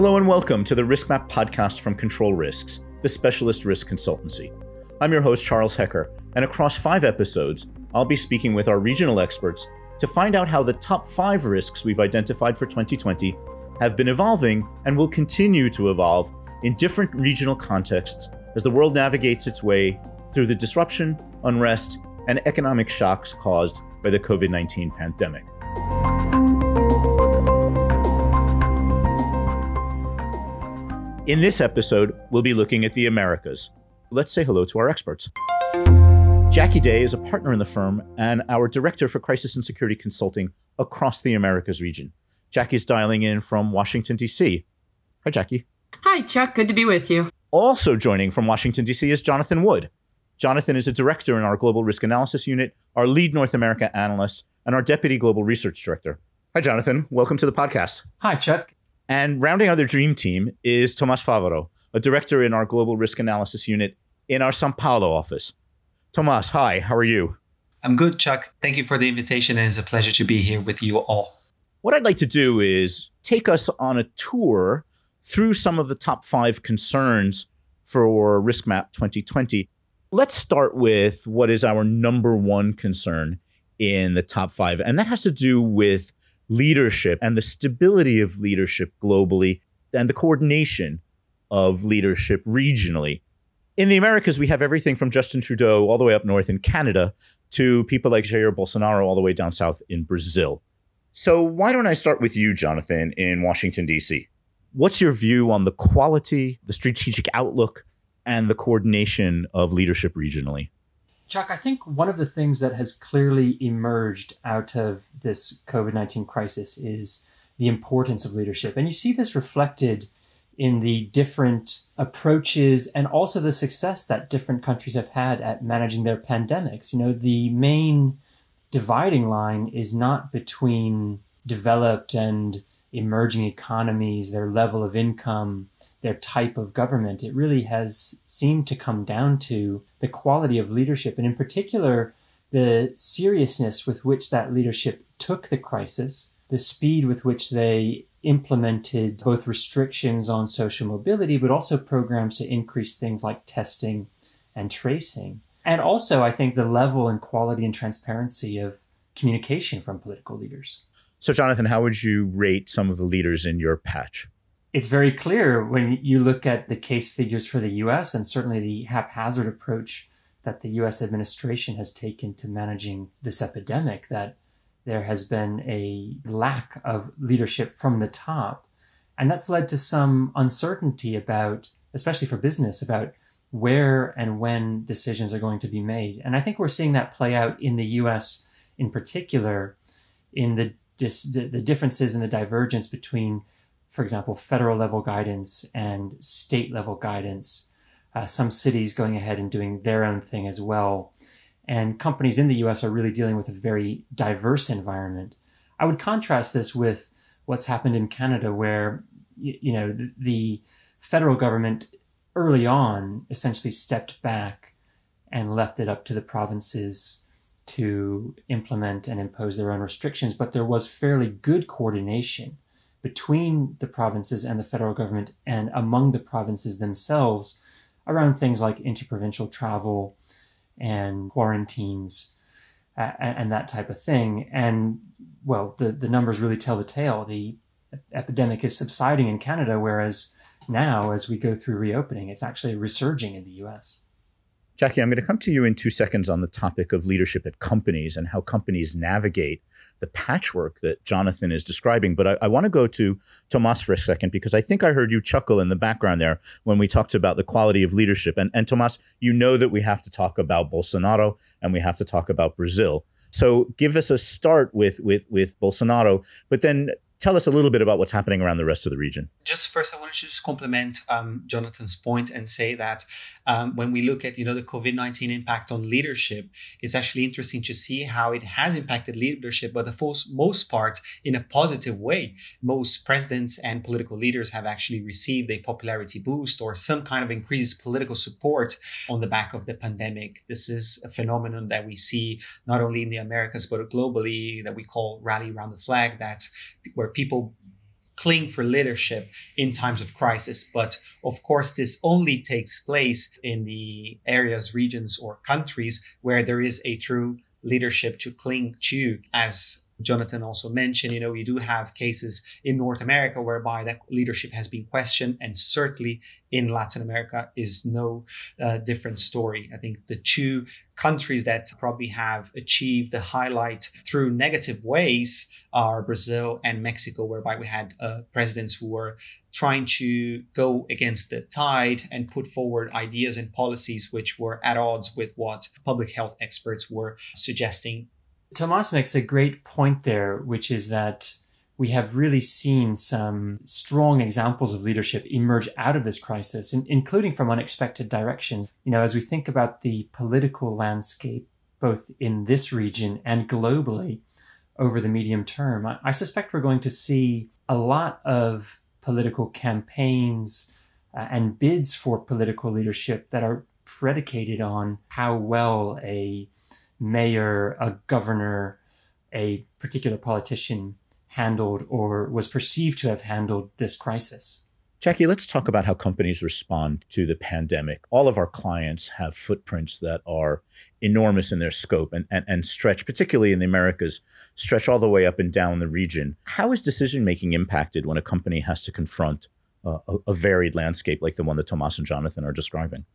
Hello and welcome to the RiskMap podcast from Control Risks, the specialist risk consultancy. I'm your host, Charles Hecker, and across five episodes, I'll be speaking with our regional experts to find out how the top five risks we've identified for 2020 have been evolving and will continue to evolve in different regional contexts as the world navigates its way through the disruption, unrest, and economic shocks caused by the COVID 19 pandemic. In this episode, we'll be looking at the Americas. Let's say hello to our experts. Jackie Day is a partner in the firm and our director for crisis and security consulting across the Americas region. Jackie's dialing in from Washington, D.C. Hi, Jackie. Hi, Chuck. Good to be with you. Also joining from Washington, D.C. is Jonathan Wood. Jonathan is a director in our Global Risk Analysis Unit, our lead North America analyst, and our deputy Global Research Director. Hi, Jonathan. Welcome to the podcast. Hi, Chuck. And rounding out the dream team is Thomaz Favaro, a director in our Global Risk Analysis Unit in our Sao Paulo office. Thomaz, hi, how are you? I'm good, Chuck. Thank you for the invitation, and it's a pleasure to be here with you all. What I'd like to do is take us on a tour through some of the top five concerns for RiskMap 2020. Let's start with what is our number one concern in the top five, and that has to do with leadership and the stability of leadership globally and the coordination of leadership regionally. In the Americas, we have everything from Justin Trudeau all the way up north in Canada to people like Jair Bolsonaro all the way down south in Brazil. So, why don't I start with you, Jonathan, in Washington, D.C.? What's your view on the quality, the strategic outlook, and the coordination of leadership regionally? Chuck, I think one of the things that has clearly emerged out of this COVID 19 crisis is the importance of leadership. And you see this reflected in the different approaches and also the success that different countries have had at managing their pandemics. You know, the main dividing line is not between developed and emerging economies, their level of income, their type of government. It really has seemed to come down to the quality of leadership, and in particular, the seriousness with which that leadership took the crisis, the speed with which they implemented both restrictions on social mobility, but also programs to increase things like testing and tracing. And also, I think the level and quality and transparency of communication from political leaders. So, Jonathan, how would you rate some of the leaders in your patch? It's very clear when you look at the case figures for the US and certainly the haphazard approach that the US administration has taken to managing this epidemic that there has been a lack of leadership from the top. And that's led to some uncertainty about, especially for business, about where and when decisions are going to be made. And I think we're seeing that play out in the US in particular in the dis, the, differences and the divergence between, for example, federal level guidance and state level guidance. Uh, some cities going ahead and doing their own thing as well. And companies in the US are really dealing with a very diverse environment. I would contrast this with what's happened in Canada, where, you, know, the federal government early on essentially stepped back and left it up to the provinces to implement and impose their own restrictions, but there was fairly good coordination between the provinces and the federal government and among the provinces themselves around things like interprovincial travel and quarantines and that type of thing. And well, the, the numbers really tell the tale. The epidemic is subsiding in Canada, whereas now, as we go through reopening, it's actually resurging in the US. Jackie, I'm going to come to you in two seconds on the topic of leadership at companies and how companies navigate the patchwork that Jonathan is describing. But I, I, want to go to Thomaz for a second because I think I heard you chuckle in the background there when we talked about the quality of leadership. And, and Thomaz, you know that we have to talk about Bolsonaro and we have to talk about Brazil. So give us a start with with with Bolsonaro, but then tell us a little bit about what's happening around the rest of the region. Just first, I wanted to just compliment um, Jonathan's point and say that um, when we look at you know the COVID nineteen impact on leadership, it's actually interesting to see how it has impacted leadership, but the most part in a positive way. Most presidents and political leaders have actually received a popularity boost or some kind of increased political support on the back of the pandemic. This is a phenomenon that we see not only in the Americas but globally that we call rally around the flag. That where people cling for leadership in times of crisis. But of course, this only takes place in the areas, regions, or countries where there is a true leadership to cling to as Jonathan also mentioned, you know, we do have cases in North America whereby that leadership has been questioned, and certainly in Latin America is no uh, different story. I think the two countries that probably have achieved the highlight through negative ways are Brazil and Mexico, whereby we had uh, presidents who were trying to go against the tide and put forward ideas and policies which were at odds with what public health experts were suggesting Thomaz makes a great point there, which is that we have really seen some strong examples of leadership emerge out of this crisis, including from unexpected directions. You know, as we think about the political landscape, both in this region and globally over the medium term, I, suspect we're going to see a lot of political campaigns uh, and bids for political leadership that are predicated on how well a mayor, a governor, a particular politician handled or was perceived to have handled this crisis. Jackie, let's talk about how companies respond to the pandemic. All of our clients have footprints that are enormous in their scope and, and, and stretch, particularly in the Americas, stretch all the way up and down the region. How is decision making impacted when a company has to confront uh, a, a varied landscape like the one that Thomaz and Jonathan are describing?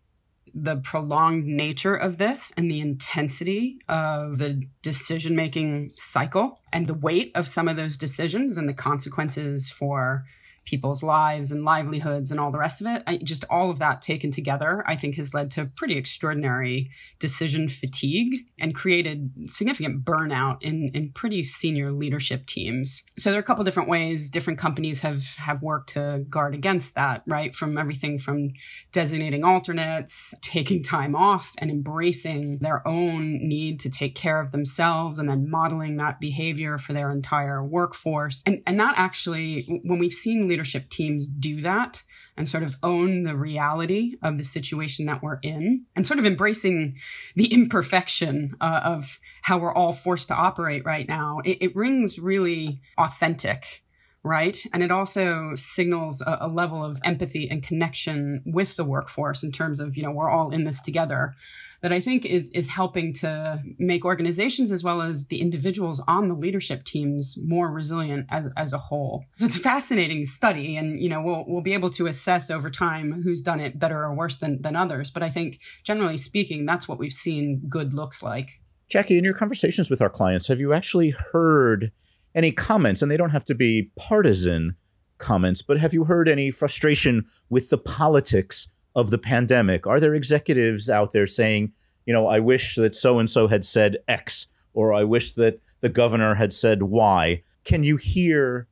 The prolonged nature of this and the intensity of the decision making cycle and the weight of some of those decisions and the consequences for people's lives and livelihoods and all the rest of it. I, just all of that taken together, I think, has led to pretty extraordinary decision fatigue and created significant burnout in, in pretty senior leadership teams. So there are a couple different ways different companies have have worked to guard against that, right? From everything from designating alternates, taking time off, and embracing their own need to take care of themselves, and then modeling that behavior for their entire workforce. And and that actually, when we've seen leadership teams do that and sort of own the reality of the situation that we're in and sort of embracing the imperfection uh, of how we're all forced to operate right now, it, it rings really authentic right? And it also signals a, a, level of empathy and connection with the workforce in terms of, you know, we're all in this together that I think is is helping to make organizations as well as the individuals on the leadership teams more resilient as, as a whole. So it's a fascinating study, and you know we'll we'll be able to assess over time who's done it better or worse than than others. But I think generally speaking, that's what we've seen good looks like. Jackie, in your conversations with our clients, have you actually heard any comments? And they don't have to be partisan comments, but have you heard any frustration with the politics of the pandemic? Are there executives out there saying, you know, I wish that so and so had said X, or I wish that the governor had said Y? Can you hear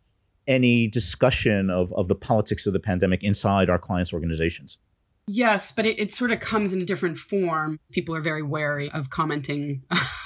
any discussion of, of the politics of the pandemic inside our clients' organizations? Yes, but it, it, sort of comes in a different form. People are very wary of commenting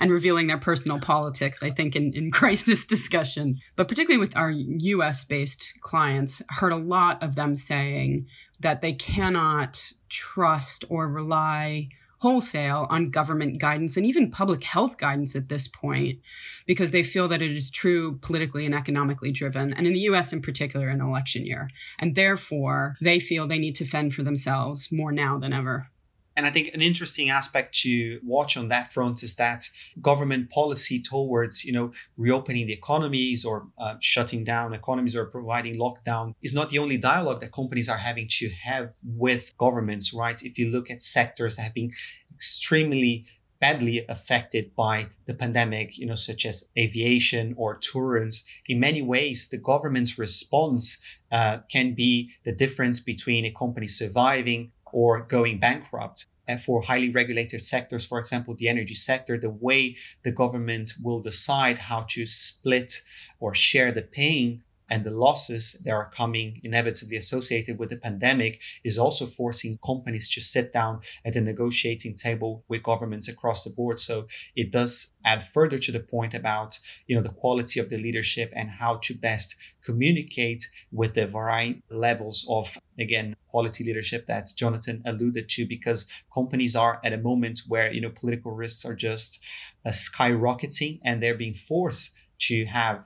and revealing their personal politics, I think, in, in crisis discussions. But particularly with our US based clients, heard a lot of them saying that they cannot trust or rely wholesale on government guidance and even public health guidance at this point because they feel that it is true politically and economically driven and in the US in particular an election year. And therefore they feel they need to fend for themselves more now than ever and I think an interesting aspect to watch on that front is that government policy towards, you know, reopening the economies or uh, shutting down economies or providing lockdown is not the only dialogue that companies are having to have with governments, right? If you look at sectors that have been extremely badly affected by the pandemic, you know, such as aviation or tourism. In many ways, the government's response uh, can be the difference between a company surviving or going bankrupt. And for highly regulated sectors, for example, the energy sector, the way the government will decide how to split or share the pain and the losses that are coming inevitably associated with the pandemic is also forcing companies to sit down at the negotiating table with governments across the board. So it does add further to the point about you know the quality of the leadership and how to best communicate with the varied levels of again quality leadership that jonathan alluded to because companies are at a moment where you know political risks are just uh, skyrocketing and they're being forced to have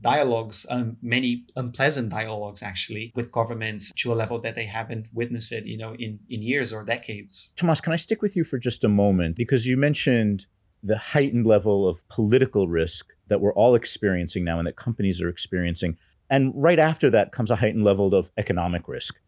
dialogues, um, many unpleasant dialogues actually with governments to a level that they haven't witnessed it, you know, in, in years or decades. Tomas, can I stick with you for just a moment? Because you mentioned the heightened level of political risk that we're all experiencing now and that companies are experiencing. And right after that comes a heightened level of economic risk.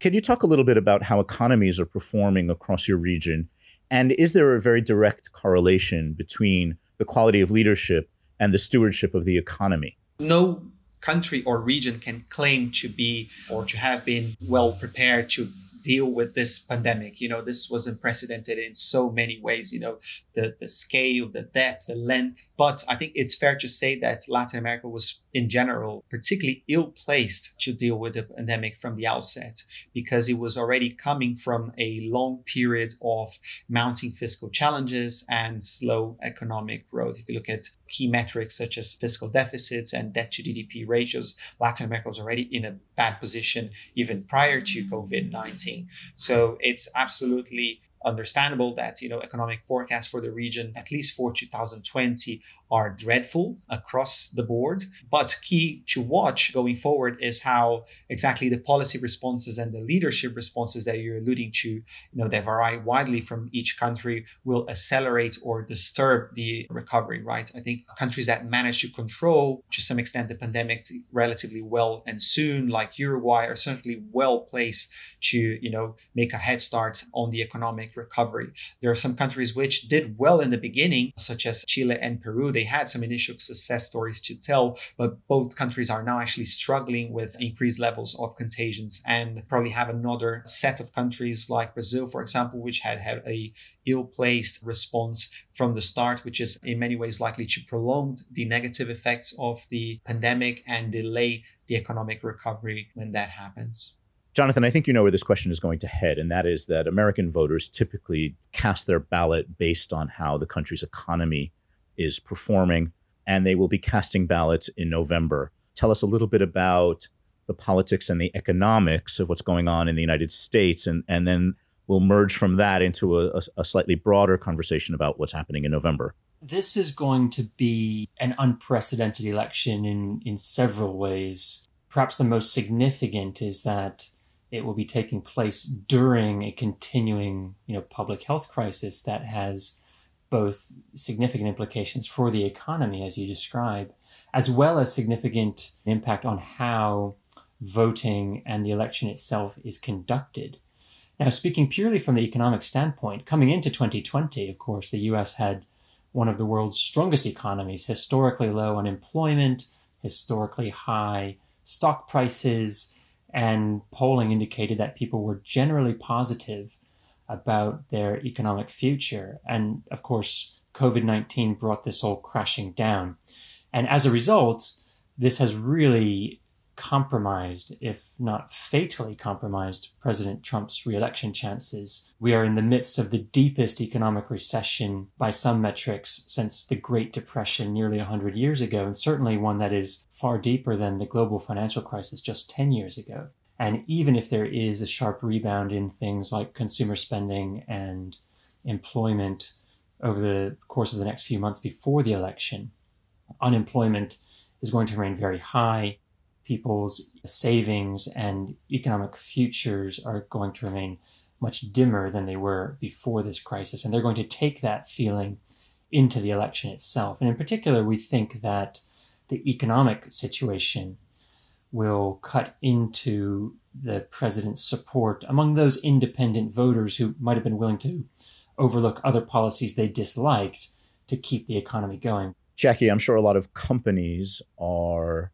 Can you talk a little bit about how economies are performing across your region? And is there a very direct correlation between the quality of leadership and the stewardship of the economy? No country or region can claim to be or to have been well prepared to deal with this pandemic. You know, this was unprecedented in so many ways, you know, the, the scale, the depth, the length. But I think it's fair to say that Latin America was, in general, particularly ill placed to deal with the pandemic from the outset because it was already coming from a long period of mounting fiscal challenges and slow economic growth. If you look at key metrics such as fiscal deficits and debt to GDP ratios, Latin America was already in a bad position even prior to COVID 19. So it's absolutely understandable that you know economic forecasts for the region at least for 2020 are dreadful across the board but key to watch going forward is how exactly the policy responses and the leadership responses that you're alluding to you know that vary widely from each country will accelerate or disturb the recovery right i think countries that manage to control to some extent the pandemic relatively well and soon like uruguay are certainly well placed to you know make a head start on the economic economic recovery. There are some countries which did well in the beginning, such as Chile and Peru. They had some initial success stories to tell, but both countries are now actually struggling with increased levels of contagions and probably have another set of countries like Brazil, for example, which had had a ill-placed response from the start, which is in many ways likely to prolong the negative effects of the pandemic and delay the economic recovery when that happens. Jonathan, I think you know where this question is going to head, and that is that American voters typically cast their ballot based on how the country's economy is performing, and they will be casting ballots in November. Tell us a little bit about the politics and the economics of what's going on in the United States, and, and then we'll merge from that into a, a slightly broader conversation about what's happening in November. This is going to be an unprecedented election in, in several ways. Perhaps the most significant is that it will be taking place during a continuing, you know, public health crisis that has both significant implications for the economy, as you describe, as well as significant impact on how voting and the election itself is conducted. Now, speaking purely from the economic standpoint, coming into 2020, of course, the US had one of the world's strongest economies, historically low unemployment, historically high stock prices, and polling indicated that people were generally positive about their economic future. And of course, COVID 19 brought this all crashing down. And as a result, this has really compromised, if not fatally compromised, President Trump's reelection chances. We are in the midst of the deepest economic recession by some metrics since the Great Depression nearly 100 years ago, and certainly one that is far deeper than the global financial crisis just 10 years ago. And even if there is a sharp rebound in things like consumer spending and employment over the course of the next few months before the election, unemployment is going to remain very high people's savings and economic futures are going to remain much dimmer than they were before this crisis. And they're going to take that feeling into the election itself. And in particular, we think that the economic situation will cut into the president's support among those independent voters who might have been willing to overlook other policies they disliked to keep the economy going. Jackie, I'm sure a lot of companies are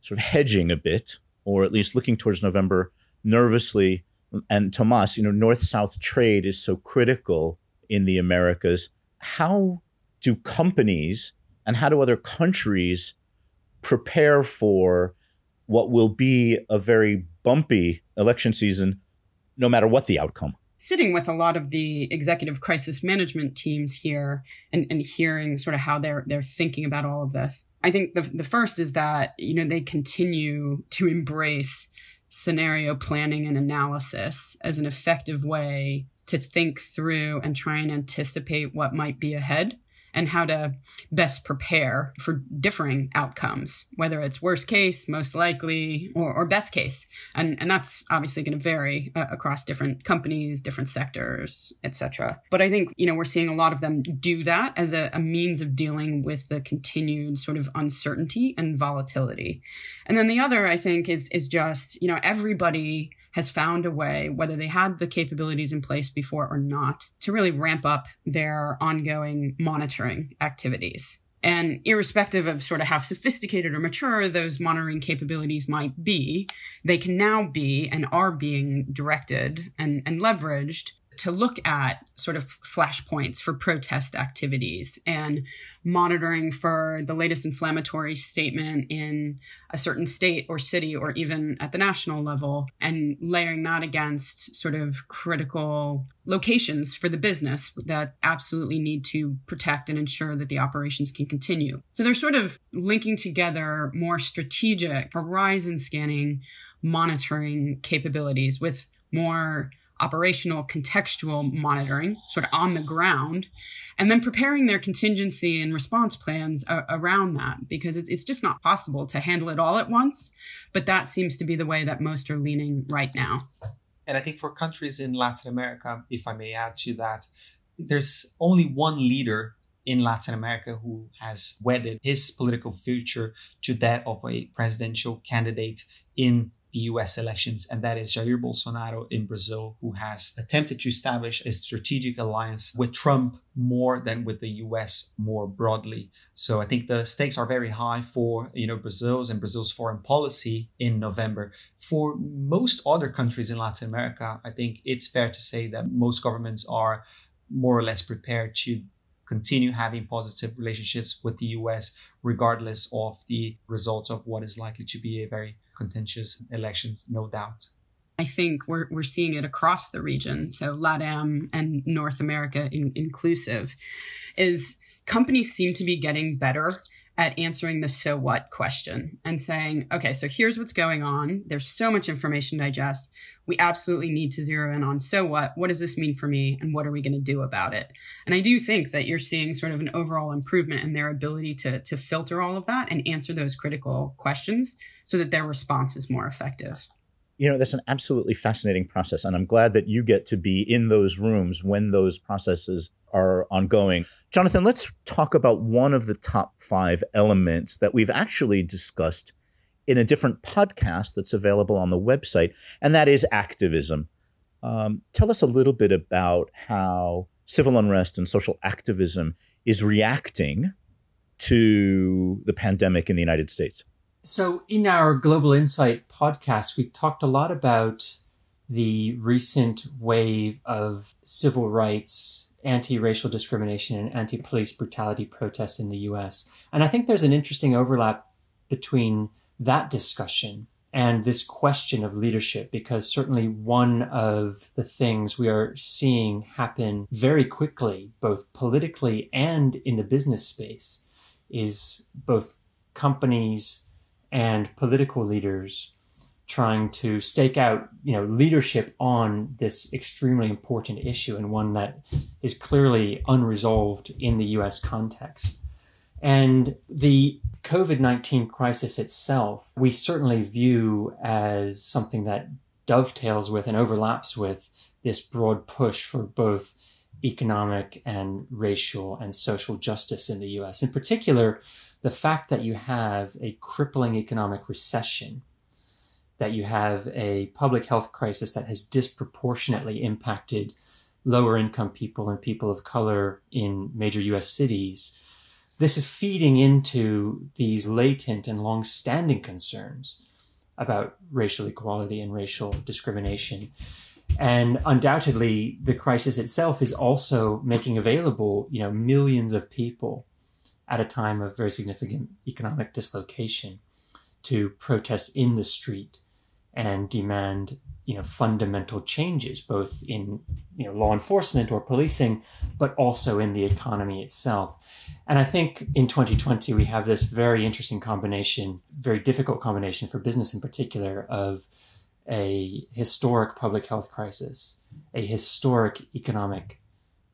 sort of hedging a bit, or at least looking towards November nervously. And Thomaz, you know, North South trade is so critical in the Americas. How do companies and how do other countries prepare for what will be a very bumpy election season, no matter what the outcome? sitting with a lot of the executive crisis management teams here and, and hearing sort of how they're they're thinking about all of this. I think the the first is that you know they continue to embrace scenario planning and analysis as an effective way to think through and try and anticipate what might be ahead and how to best prepare for differing outcomes, whether it's worst case, most likely, or, or best case. And, and that's obviously going to vary uh, across different companies, different sectors, etc. But I think, you know, we're seeing a lot of them do that as a, a means of dealing with the continued sort of uncertainty and volatility. And then the other, I think, is is just, you know, everybody has found a way, whether they had the capabilities in place before or not, to really ramp up their ongoing monitoring activities. And irrespective of sort of how sophisticated or mature those monitoring capabilities might be, they can now be and are being directed and, and leveraged to look at sort of flashpoints for protest activities and monitoring for the latest inflammatory statement in a certain state or city or even at the national level and layering that against sort of critical locations for the business that absolutely need to protect and ensure that the operations can continue. So they're sort of linking together more strategic horizon scanning monitoring capabilities with more operational contextual monitoring, sort of on the ground, and then preparing their contingency and response plans a- around that because it's, it's just not possible to handle it all at once. But that seems to be the way that most are leaning right now. And I think for countries in Latin America, if I may add to that, there's only one leader in Latin America who has wedded his political future to that of a presidential candidate in the US elections, and that is Jair Bolsonaro in Brazil, who has attempted to establish a strategic alliance with Trump more than with the US more broadly. So I think the stakes are very high for you know Brazil's and Brazil's foreign policy in November. For most other countries in Latin America, I think it's fair to say that most governments are more or less prepared to continue having positive relationships with the US, regardless of the results of what is likely to be a very contentious elections, no doubt. I think we're, we're seeing it across the region, so LATAM and North America in, inclusive, is companies seem to be getting better at answering the so what question and saying, okay, so here's what's going on. There's so much information to digest. We absolutely need to zero in on so what? What does this mean for me? And what are we going to do about it? And I do think that you're seeing sort of an overall improvement in their ability to, to filter all of that and answer those critical questions so that their response is more effective you know that's an absolutely fascinating process and i'm glad that you get to be in those rooms when those processes are ongoing. Jonathan let's talk about one of the top five elements that we've actually discussed in a different podcast that's available on the website and that is activism. Um, tell us a little bit about how civil unrest and social activism is reacting to the pandemic in the united states so, in our Global Insight podcast, we talked a lot about the recent wave of civil rights, anti racial discrimination, and anti police brutality protests in the US. And I think there's an interesting overlap between that discussion and this question of leadership, because certainly one of the things we are seeing happen very quickly, both politically and in the business space, is both companies and political leaders trying to stake out, you know, leadership on this extremely important issue and one that is clearly unresolved in the US context. And the COVID 19 crisis itself, we certainly view as something that dovetails with and overlaps with this broad push for both economic and racial and social justice in the US. In particular, the fact that you have a crippling economic recession, that you have a public health crisis that has disproportionately impacted lower income people and people of color in major US cities, this is feeding into these latent and long standing concerns about racial equality and racial discrimination. And undoubtedly, the crisis itself is also making available, you know, millions of people at a time of very significant economic dislocation to protest in the street and demand you know fundamental changes both in you know law enforcement or policing but also in the economy itself. And i think in 2020 we have this very interesting combination very difficult combination for business in particular of a historic public health crisis a historic economic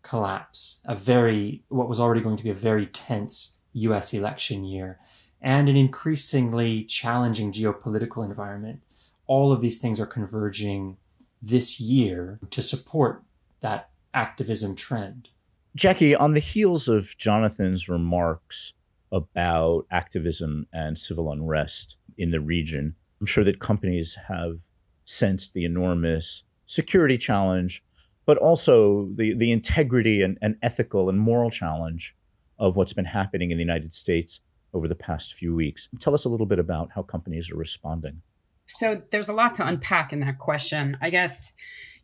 collapse, a very, what was already going to be a very tense US election year, and an increasingly challenging geopolitical environment. All of these things are converging this year to support that activism trend. Jackie, on the heels of Jonathan's remarks about activism and civil unrest in the region, I'm sure that companies have sensed the enormous security challenge, but also the, the integrity and, and ethical and moral challenge of what's been happening in the United States over the past few weeks. Tell us a little bit about how companies are responding. So there's a lot to unpack in that question. I guess,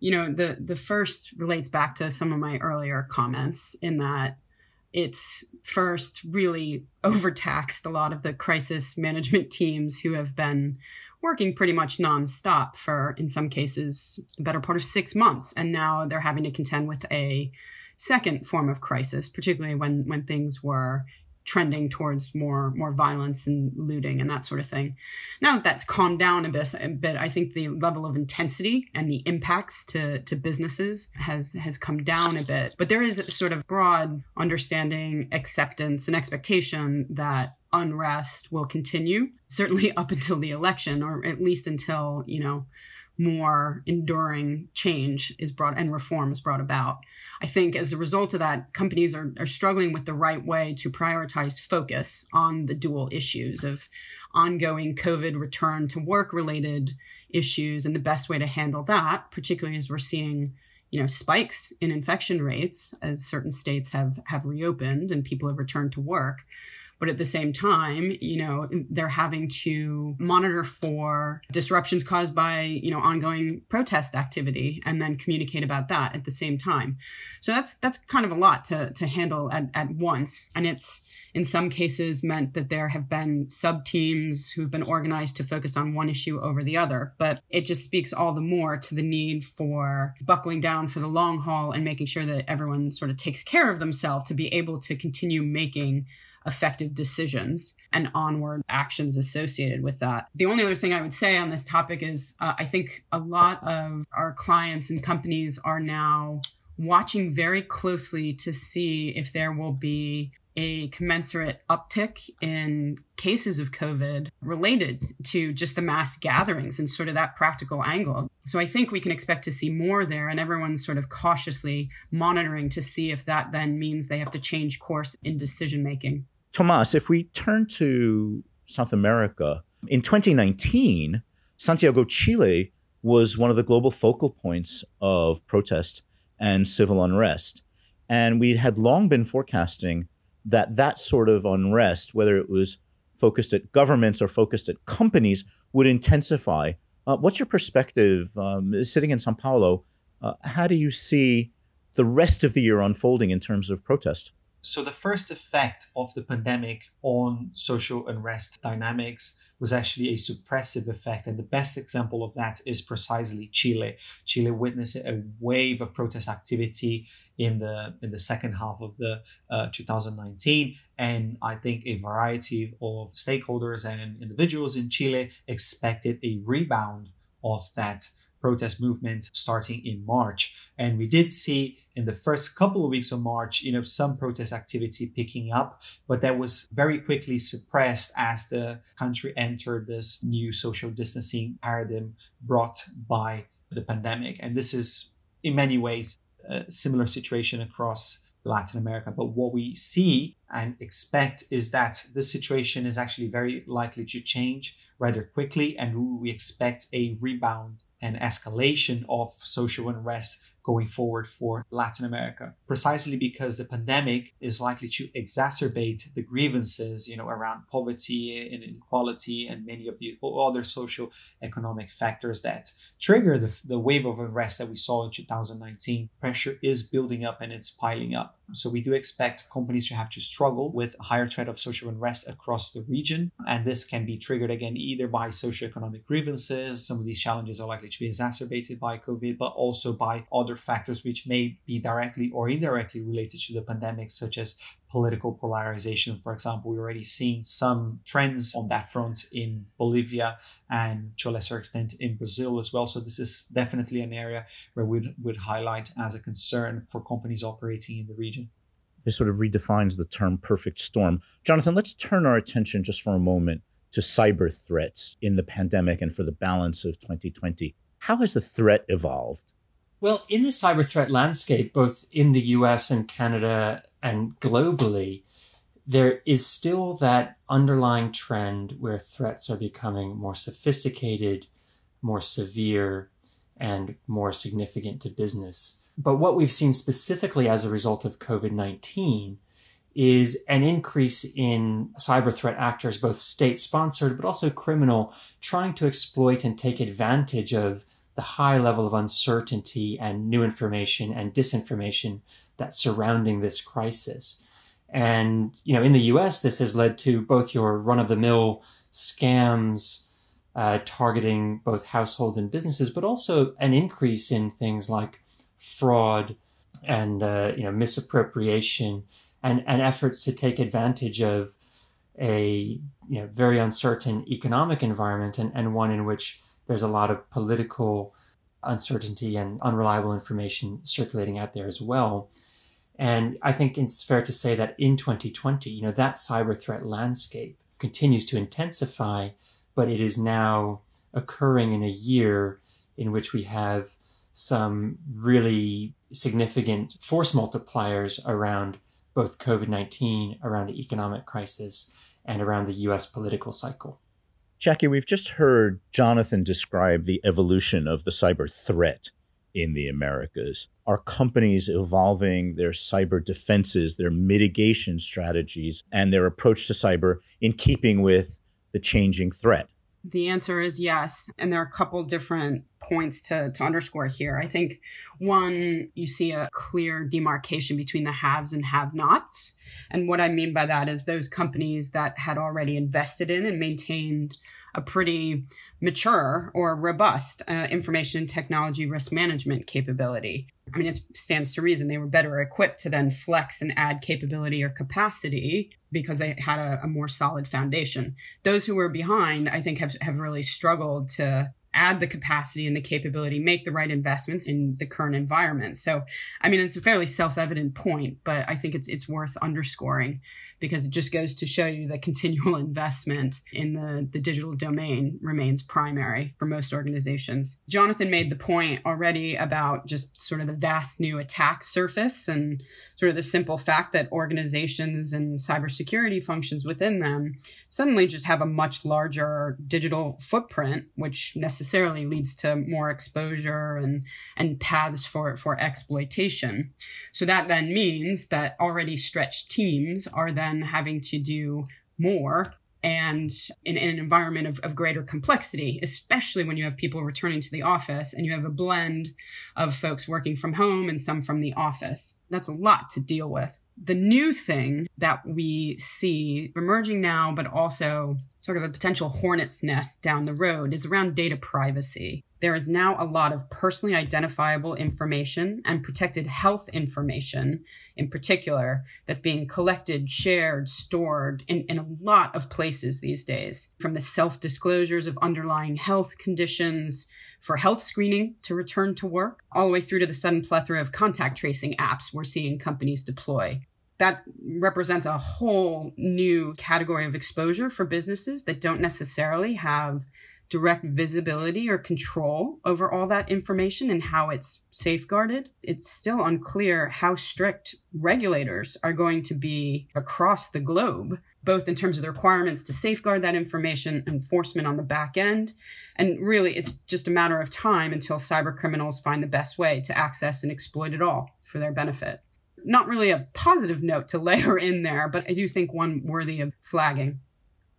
you know, the the first relates back to some of my earlier comments in that it's first really overtaxed a lot of the crisis management teams who have been working pretty much nonstop for, in some cases, the better part of six months. And now they're having to contend with a second form of crisis, particularly when, when things were trending towards more more violence and looting and that sort of thing. Now that that's calmed down a bit, a bit, I think the level of intensity and the impacts to to businesses has has come down a bit. But there is a sort of broad understanding, acceptance, and expectation that unrest will continue, certainly up until the election, or at least until you know more enduring change is brought and reform is brought about. I think as a result of that, companies are, are struggling with the right way to prioritize focus on the dual issues of ongoing COVID return to work related issues and the best way to handle that, particularly as we're seeing you know spikes in infection rates as certain states have have reopened and people have returned to work but at the same time, you know, they're having to monitor for disruptions caused by, you know, ongoing protest activity and then communicate about that at the same time. So that's that's kind of a lot to to handle at, at once. And it's in some cases meant that there have been sub teams who've been organized to focus on one issue over the other. But it just speaks all the more to the need for buckling down for the long haul and making sure that everyone sort of takes care of themselves to be able to continue making effective decisions and onward actions associated with that. The only other thing I would say on this topic is uh, I think a lot of our clients and companies are now watching very closely to see if there will be a commensurate uptick in cases of COVID related to just the mass gatherings and sort of that practical angle. So I think we can expect to see more there, and everyone's sort of cautiously monitoring to see if that then means they have to change course in decision making. Thomaz, if we turn to South America, in 2019, Santiago, Chile was one of the global focal points of protest and civil unrest. And we had long been forecasting that that sort of unrest, whether it was focused at governments or focused at companies, would intensify. Uh, what's your perspective um, sitting in Sao Paulo? Uh, how do you see the rest of the year unfolding in terms of protest? So, the first effect of the pandemic on social unrest dynamics was actually a suppressive effect. And the best example of that is precisely Chile. Chile witnessed a wave of protest activity in the in the second half of the uh, 2019. And I think a variety of stakeholders and individuals in Chile expected a rebound of that protest movement starting in March. And we did see in the first couple of weeks of March, you know, some protest activity picking up, but that was very quickly suppressed as the country entered this new social distancing paradigm brought by the pandemic. And this is in many ways a similar situation across Latin America. But what we see and expect is that this situation is actually very likely to change rather quickly, and we expect a rebound and escalation of social unrest going forward for Latin America, precisely because the pandemic is likely to exacerbate the grievances, you know, around poverty and inequality and many of the other social economic factors that trigger the, the wave of unrest that we saw in 2019. Pressure is building up and it's piling up. So we do expect companies to have to struggle with a higher threat of social unrest across the region. And this can be triggered again either by socioeconomic grievances. Some of these challenges are likely to be exacerbated by COVID, but also by other factors which may be directly or indirectly related to the pandemic, such as political polarization. For example, we're already seeing some trends on that front in Bolivia and to a lesser extent in Brazil as well. So this is definitely an area where we would highlight as a concern for companies operating in the region. This sort of redefines the term perfect storm. Jonathan, let's turn our attention just for a moment to cyber threats in the pandemic and for the balance of 2020. How has the threat evolved? Well, in the cyber threat landscape, both in the US and Canada and globally, there is still that underlying trend where threats are becoming more sophisticated, more severe, and more significant to business. But what we've seen specifically as a result of COVID 19 is an increase in cyber threat actors, both state sponsored but also criminal, trying to exploit and take advantage of the high level of uncertainty and new information and disinformation that's surrounding this crisis. And, you know, in the US, this has led to both your run of the mill scams uh, targeting both households and businesses, but also an increase in things like fraud and, uh, you know, misappropriation and, and efforts to take advantage of a you know, very uncertain economic environment and, and one in which there's a lot of political uncertainty and unreliable information circulating out there as well. And I think it's fair to say that in 2020, you know, that cyber threat landscape continues to intensify, but it is now occurring in a year in which we have some really significant force multipliers around both COVID 19, around the economic crisis, and around the US political cycle. Jackie, we've just heard Jonathan describe the evolution of the cyber threat in the Americas. Are companies evolving their cyber defenses, their mitigation strategies, and their approach to cyber in keeping with the changing threat? The answer is yes. And there are a couple different points to, to underscore here. I think one, you see a clear demarcation between the haves and have nots. And what I mean by that is those companies that had already invested in and maintained a pretty mature or robust uh, information technology risk management capability. I mean, it stands to reason they were better equipped to then flex and add capability or capacity because they had a, a more solid foundation. Those who were behind, I think, have, have really struggled to add the capacity and the capability, make the right investments in the current environment. So, I mean, it's a fairly self-evident point, but I think it's it's worth underscoring because it just goes to show you that continual investment in the, the digital domain remains primary for most organizations. Jonathan made the point already about just sort of the vast new attack surface and sort of the simple fact that organizations and cybersecurity functions within them suddenly just have a much larger digital footprint, which necessarily leads to more exposure and, and paths for, for exploitation. So that then means that already stretched teams are then having to do more and in, in, an environment of, of greater complexity, especially when you have people returning to the office and you have a blend of folks working from home and some from the office. That's a lot to deal with. The new thing that we see emerging now, but also sort of a potential hornet's nest down the road, is around data privacy. There is now a lot of personally identifiable information and protected health information, in particular, that's being collected, shared, stored in, in a lot of places these days. From the self disclosures of underlying health conditions for health screening to return to work, all the way through to the sudden plethora of contact tracing apps we're seeing companies deploy that represents a whole new category of exposure for businesses that don't necessarily have direct visibility or control over all that information and how it's safeguarded. It's still unclear how strict regulators are going to be across the globe, both in terms of the requirements to safeguard that information, enforcement on the back end. And really, it's just a matter of time until cyber criminals find the best way to access and exploit it all for their benefit not really a positive note to layer in there, but I do think one worthy of flagging.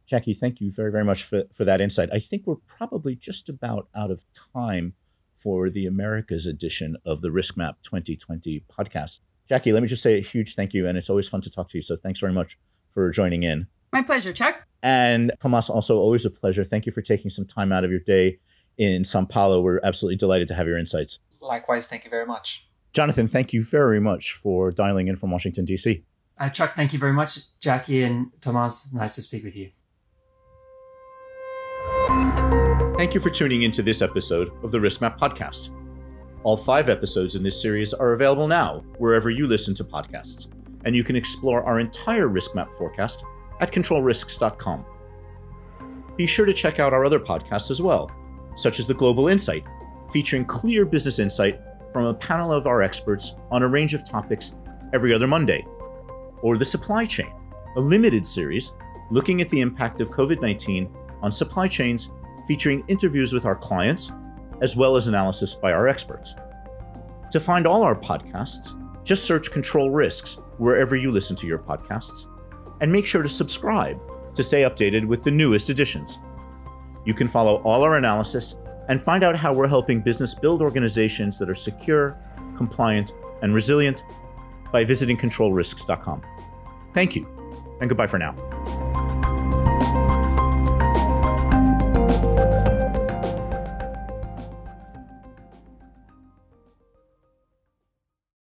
Jackie, thank you very, very much for, for that insight. I think we're probably just about out of time for the Americas edition of the Risk Map 2020 podcast. Jackie, let me just say a huge thank you, and it's always fun to talk to you. So thanks very much for joining in. My pleasure, Chuck. And Thomaz, also always a pleasure. Thank you for taking some time out of your day in Sao Paulo. We're absolutely delighted to have your insights. Likewise, thank you very much. Jonathan, thank you very much for dialing in from Washington, D.C. Uh, Chuck, thank you very much. Jackie and Thomaz, nice to speak with you. Thank you for tuning into this episode of the RiskMap podcast. All five episodes in this series are available now wherever you listen to podcasts, and you can explore our entire RiskMap forecast at controlrisks.com. Be sure to check out our other podcasts as well, such as The Global Insight, featuring clear business insight from a panel of our experts on a range of topics every other Monday, or The Supply Chain, a limited series looking at the impact of COVID 19 on supply chains featuring interviews with our clients, as well as analysis by our experts. To find all our podcasts, just search Control Risks wherever you listen to your podcasts, and make sure to subscribe to stay updated with the newest editions. You can follow all our analysis and find out how we're helping business build organizations that are secure, compliant, and resilient by visiting controlrisks.com. Thank you, and goodbye for now.